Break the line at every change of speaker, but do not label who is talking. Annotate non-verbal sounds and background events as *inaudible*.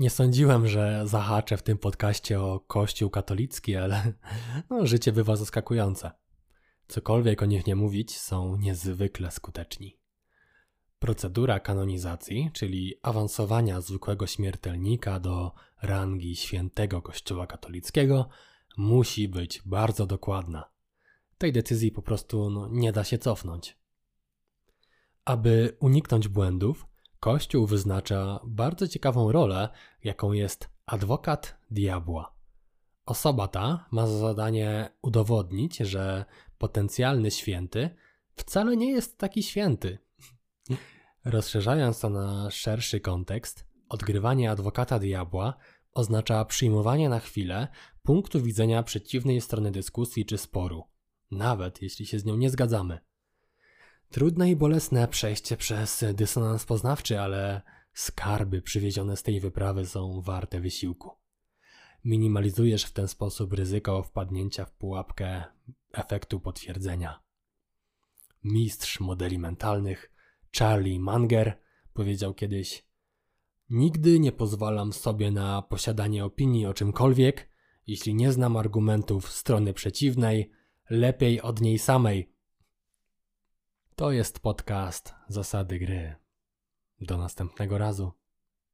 Nie sądziłem, że zahaczę w tym podcaście o Kościół katolicki, ale *laughs* no, życie bywa zaskakujące. Cokolwiek o nich nie mówić, są niezwykle skuteczni. Procedura kanonizacji, czyli awansowania zwykłego śmiertelnika do rangi świętego Kościoła katolickiego, musi być bardzo dokładna. Tej decyzji po prostu no, nie da się cofnąć. Aby uniknąć błędów, Kościół wyznacza bardzo ciekawą rolę, jaką jest adwokat diabła. Osoba ta ma za zadanie udowodnić, że potencjalny święty wcale nie jest taki święty. Rozszerzając to na szerszy kontekst, odgrywanie adwokata diabła oznacza przyjmowanie na chwilę punktu widzenia przeciwnej strony dyskusji czy sporu, nawet jeśli się z nią nie zgadzamy. Trudne i bolesne przejście przez dysonans poznawczy, ale skarby przywiezione z tej wyprawy są warte wysiłku. Minimalizujesz w ten sposób ryzyko wpadnięcia w pułapkę efektu potwierdzenia. Mistrz modeli mentalnych Charlie Munger powiedział kiedyś: Nigdy nie pozwalam sobie na posiadanie opinii o czymkolwiek, jeśli nie znam argumentów strony przeciwnej, lepiej od niej samej to jest podcast Zasady Gry. Do następnego razu.